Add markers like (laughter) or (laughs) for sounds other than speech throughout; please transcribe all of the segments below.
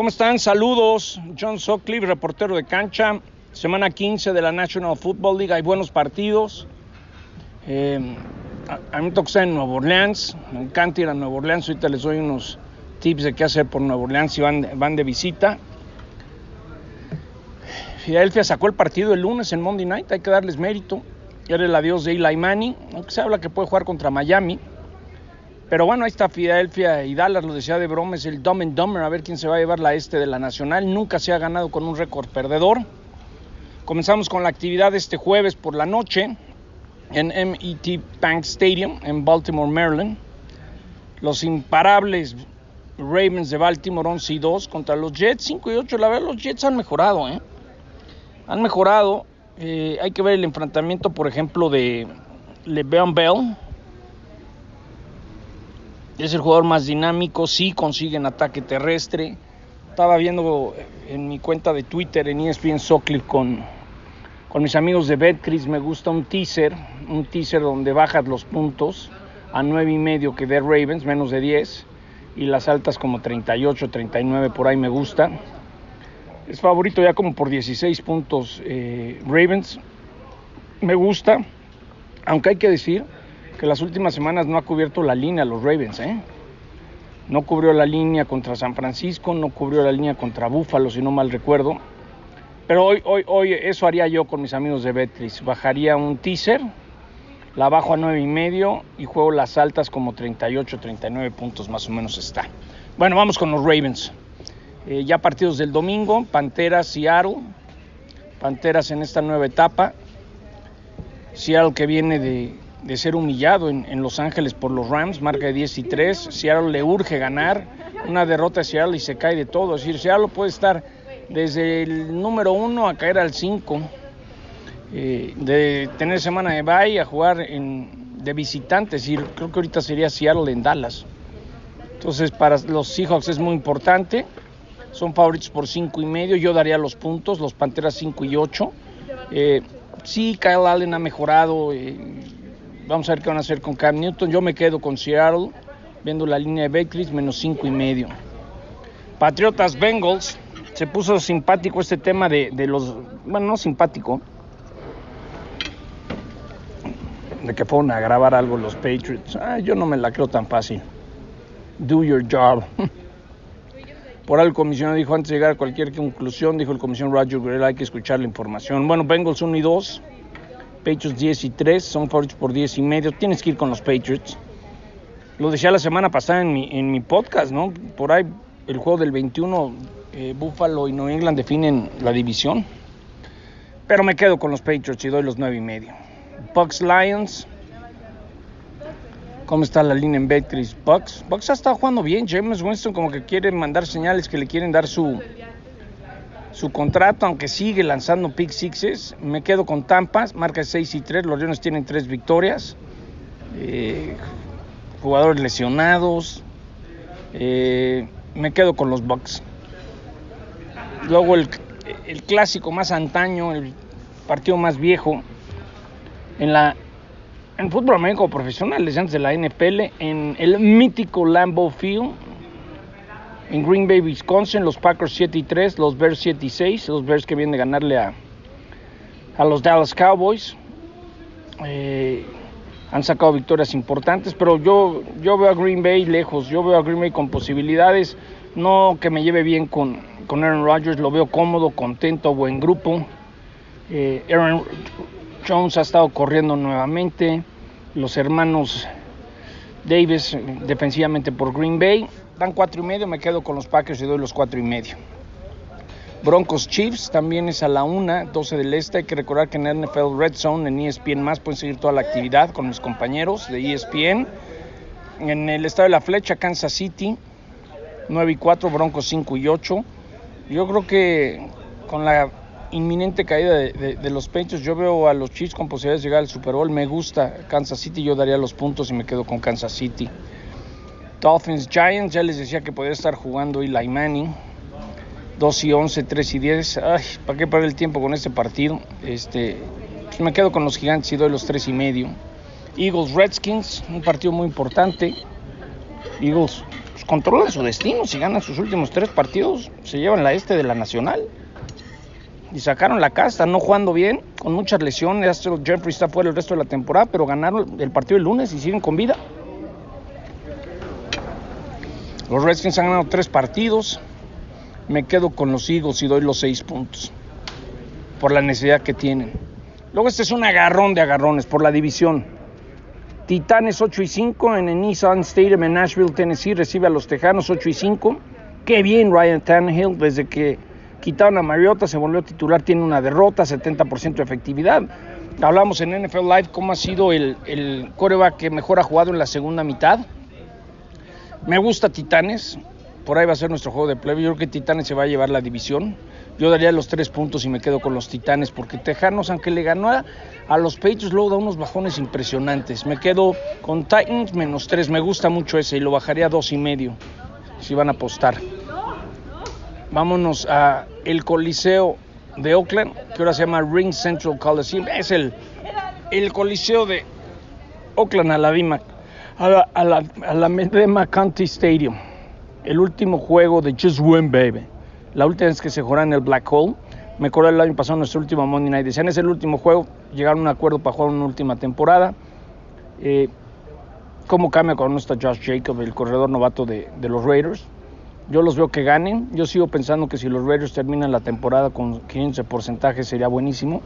¿Cómo están? Saludos. John Sutcliffe, reportero de cancha. Semana 15 de la National Football League. Hay buenos partidos. Eh, a, mí me toca en Nueva Orleans. Me encanta ir a Nueva Orleans. Ahorita les doy unos tips de qué hacer por Nueva Orleans si van, van de visita. Filadelfia sacó el partido el lunes en Monday Night. Hay que darles mérito. Era el adiós de Eli. Aunque se habla que puede jugar contra Miami. Pero bueno, ahí está Filadelfia y Dallas, lo decía de broma, es el Dumb and Dumber, a ver quién se va a llevar la este de la Nacional. Nunca se ha ganado con un récord perdedor. Comenzamos con la actividad este jueves por la noche en MET Bank Stadium en Baltimore, Maryland. Los imparables Ravens de Baltimore 11 y 2 contra los Jets 5 y 8. La verdad, los Jets han mejorado, ¿eh? Han mejorado. Eh, hay que ver el enfrentamiento, por ejemplo, de LeBron Bell es el jugador más dinámico, sí consiguen ataque terrestre. Estaba viendo en mi cuenta de Twitter en ESPN Soccer con, con mis amigos de Betcris, me gusta un teaser, un teaser donde bajas los puntos a 9 y medio que de Ravens, menos de 10, y las altas como 38, 39, por ahí me gusta. Es favorito ya como por 16 puntos eh, Ravens, me gusta, aunque hay que decir que las últimas semanas no ha cubierto la línea los Ravens, ¿eh? No cubrió la línea contra San Francisco, no cubrió la línea contra Buffalo, si no mal recuerdo. Pero hoy, hoy, hoy eso haría yo con mis amigos de Betcris. Bajaría un teaser, la bajo a 9 y medio y juego las altas como 38, 39 puntos más o menos está. Bueno, vamos con los Ravens. Eh, ya partidos del domingo, Panteras, Seattle. Panteras en esta nueva etapa. Seattle que viene de, de ser humillado en, en, Los Ángeles por los Rams, marca de 10 y 3. Seattle le urge ganar, una derrota a Seattle y se cae de todo. Es decir, Seattle puede estar desde el número 1 a caer al 5, eh, de tener semana de bye a jugar en, de visitante. Es decir, creo que ahorita sería Seattle en Dallas. Entonces, para los Seahawks es muy importante. Son favoritos por 5 y medio. Yo daría los puntos, los Panteras 5 y 8. Eh, sí, Kyle Allen ha mejorado. Eh, Vamos a ver qué van a hacer con Cam Newton. Yo me quedo con Seattle, viendo la línea de Beckley, menos cinco y medio. Patriotas Bengals, se puso simpático este tema de, de, los. Bueno, no simpático. De que fueron a grabar algo los Patriots. Ah, yo no me la creo tan fácil. Do your job. (laughs) Por algo el comisionado dijo antes de llegar a cualquier conclusión, dijo el comisionado Roger Goodell, hay que escuchar la información. Bueno, Bengals 1 y 2. Patriots 10 y 3, son favoritos por 10 y medio. Tienes que ir con los Patriots. Lo decía la semana pasada en mi, en mi podcast, ¿no? Por ahí el juego del 21, eh, Buffalo y New England definen la división. Pero me quedo con los Patriots y doy los 9 y medio. Bucks Lions. ¿Cómo está la línea en Betcris? Bucks. Bucks ha estado jugando bien. James Winston como que quiere mandar señales que le quieren dar su, su contrato, aunque sigue lanzando pick sixes. Me quedo con Tampa, marca 6 y 3. Los Leones tienen 3 victorias. Eh, jugadores lesionados. Eh, me quedo con los Bucks. Luego el, clásico más antaño, el partido más viejo en la en fútbol americano profesional, desde antes de la NFL, en el mítico Lambeau Field, en Green Bay, Wisconsin, los Packers 7 y 3, los Bears 7 y 6, los Bears que vienen de ganarle a, a los Dallas Cowboys. Eh, han sacado victorias importantes, pero yo, yo veo a Green Bay lejos, yo veo a Green Bay con posibilidades, no que me lleve bien con, con Aaron Rodgers, lo veo cómodo, contento, buen grupo. Eh, Aaron Jones ha estado corriendo nuevamente, los hermanos Davis defensivamente por Green Bay, dan cuatro y medio, me quedo con los Packers y doy los cuatro y medio. Broncos Chiefs también es a la 1, 12 del este. Hay que recordar que en NFL Red Zone, en ESPN más, pueden seguir toda la actividad con mis compañeros de ESPN. En el estado de la flecha, Kansas City, 9 y 4, Broncos 5 y 8. Yo creo que con la inminente caída de, de, los Patriots, yo veo a los Chiefs con posibilidades de llegar al Super Bowl. Me gusta Kansas City, yo daría los puntos y me quedo con Kansas City. Dolphins Giants, ya les decía que podría estar jugando Eli Manning. 2 y 11, 3 y 10. Ay, ¿para qué perder el tiempo con este partido? Este, me quedo con los gigantes y doy los 3 y medio. Eagles Redskins, un partido muy importante. Eagles pues, controlan su destino. Si ganan sus últimos tres partidos, se llevan la este de la Nacional. Y sacaron la casta, no jugando bien, con muchas lesiones. Jeffrey está fuera el resto de la temporada, pero ganaron el partido el lunes y siguen con vida. Los Redskins han ganado tres partidos. Me quedo con los Eagles y doy los seis puntos. Por la necesidad que tienen. Luego este es un agarrón de agarrones por la división. Titanes 8 y 5 en el Nissan Stadium en Nashville, Tennessee. Recibe a los Tejanos 8 y 5. Qué bien Ryan Tannehill desde que quitaron a Mariota, se volvió titular, tiene una derrota, 70% de efectividad. Hablamos en NFL Live cómo ha sido el, el coreback que mejor ha jugado en la segunda mitad. Me gusta Titanes, por ahí va a ser nuestro juego de play. Yo creo que Titanes se va a llevar la división. Yo daría los tres puntos y me quedo con los Titanes, porque Tejanos, aunque le ganó a, los Patriots, luego da unos bajones impresionantes. Me quedo con Titans menos tres, me gusta mucho ese y lo bajaría a dos y medio si van a apostar. Vámonos a el Coliseo de Oakland, que ahora se llama Ring Central Coliseum. Es el, el Coliseo de Oakland a la Dima, a la, a la, a la County Stadium. El último juego de Just Win Baby. La última vez que se jugó en el Black Hole. Me acuerdo el año pasado, nuestro último Monday Night. Decían, es el último juego. Llegaron a un acuerdo para jugar una última temporada. Eh, ¿Cómo cambia cuando no está Josh Jacob, el corredor novato de, de los Raiders? Yo los veo que ganen. Yo sigo pensando que si los Raiders terminan la temporada con 15 porcentaje sería buenísimo.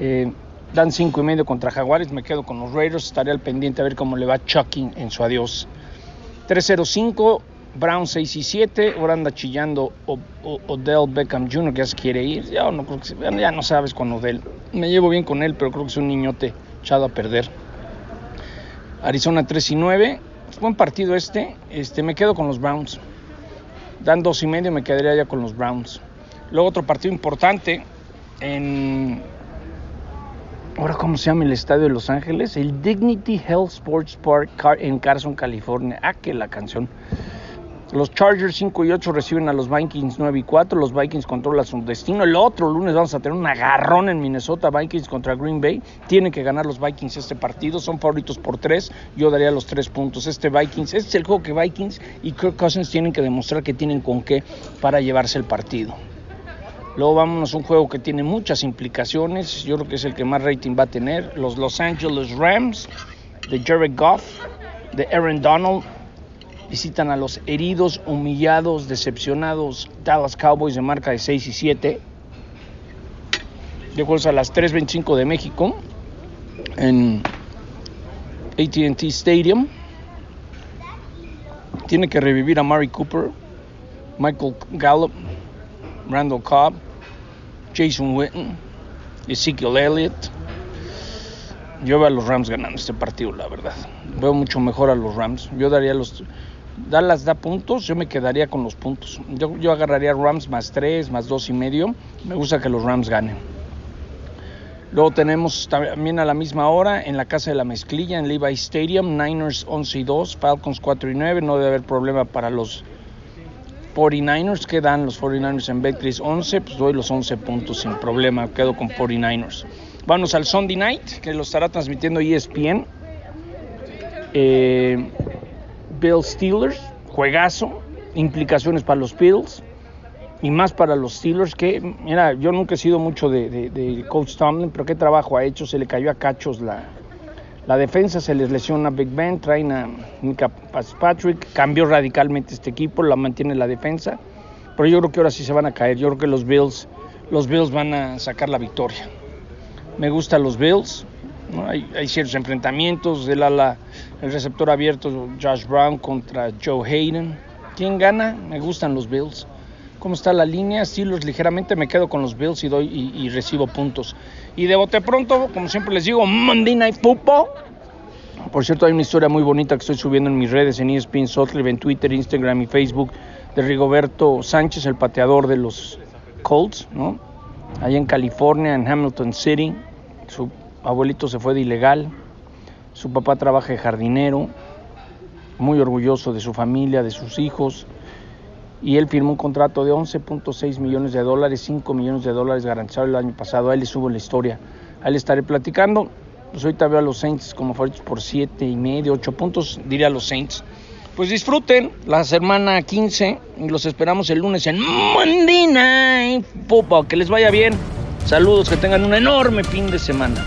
Eh, dan 5 y medio contra Jaguares. Me quedo con los Raiders. Estaré al pendiente a ver cómo le va Chucky en su adiós. 305 Brown 6 y 7. Ahora anda chillando Odell Beckham Jr. que ya se quiere ir. Ya no, creo que, ya no sabes con Odell. Me llevo bien con él, pero creo que es un niñote echado a perder. Arizona 3 y 9. Buen partido este. este me quedo con los Browns. Dan dos y medio, me quedaría ya con los Browns. Luego otro partido importante en... Ahora, ¿cómo se llama el estadio de Los Ángeles? El Dignity Health Sports Park en Carson, California. Ah, que la canción. Los Chargers 5 y 8 reciben a los Vikings 9 y 4. Los Vikings controlan su destino. El otro lunes vamos a tener un agarrón en Minnesota. Vikings contra Green Bay. Tienen que ganar los Vikings este partido. Son favoritos por 3. Yo daría los 3 puntos. Este Vikings, este es el juego que Vikings y Kirk Cousins tienen que demostrar que tienen con qué para llevarse el partido. Luego vámonos a un juego que tiene muchas implicaciones. Yo creo que es el que más rating va a tener. Los Los Angeles Rams de Jared Goff, de Aaron Donald visitan a los heridos, humillados, decepcionados Dallas Cowboys de marca de 6 y 7. De a las 3.25 de México en ATT Stadium. Tiene que revivir a Mari Cooper, Michael Gallup, Randall Cobb, Jason Witten, Ezekiel Elliott. Yo veo a los Rams ganando este partido, la verdad. Veo mucho mejor a los Rams. Yo daría los Dallas da puntos, yo me quedaría con los puntos. Yo, yo agarraría Rams más 3, más 2 y medio. Me gusta que los Rams ganen. Luego tenemos también a la misma hora en la Casa de la Mezclilla, en Levi Stadium, Niners 11 y 2, Falcons 4 y 9. No debe haber problema para los 49ers. ¿Qué dan los 49ers en Betcris 11? Pues doy los 11 puntos sin problema. Quedo con 49ers. Vamos al Sunday Night, que lo estará transmitiendo ESPN. Eh, Bill Steelers, juegazo, implicaciones para los Bills y más para los Steelers que, mira, yo nunca he sido mucho de, Coach Tomlin, pero qué trabajo ha hecho, se le cayó a cachos la, la defensa, se les lesiona a Big Ben, traen a Mika Patrick, cambió radicalmente este equipo, la mantiene la defensa, pero yo creo que ahora sí se van a caer, yo creo que los Bills, los Bills van a sacar la victoria. Me gustan los Bills, hay, ciertos enfrentamientos, el ala, el receptor abierto Josh Brown contra Joe Hayden. ¿Quién gana? Me gustan los Bills. ¿Cómo está la línea? Steelers ligeramente me quedo con los Bills y doy y, recibo puntos. Y de bote pronto, como siempre les digo, Monday Night Football. Por cierto, hay una historia muy bonita que estoy subiendo en mis redes, en ESPN Sotlive, en Twitter, Instagram y Facebook, de Rigoberto Sánchez, el pateador de los Colts, ¿no? Allá en California, en Hamilton City. Su abuelito se fue de ilegal, su papá trabaja de jardinero, muy orgulloso de su familia, de sus hijos, y él firmó un contrato de 11.6 millones de dólares, 5 millones de dólares garantizados el año pasado. A él le subo la historia. A él le estaré platicando. Pues ahorita veo a los Saints como favoritos por 7 y medio, 8 puntos, diría a los Saints. Pues disfruten la semana 15 y los esperamos el lunes en Monday Night Football. Que les vaya bien. Saludos, que tengan un enorme fin de semana.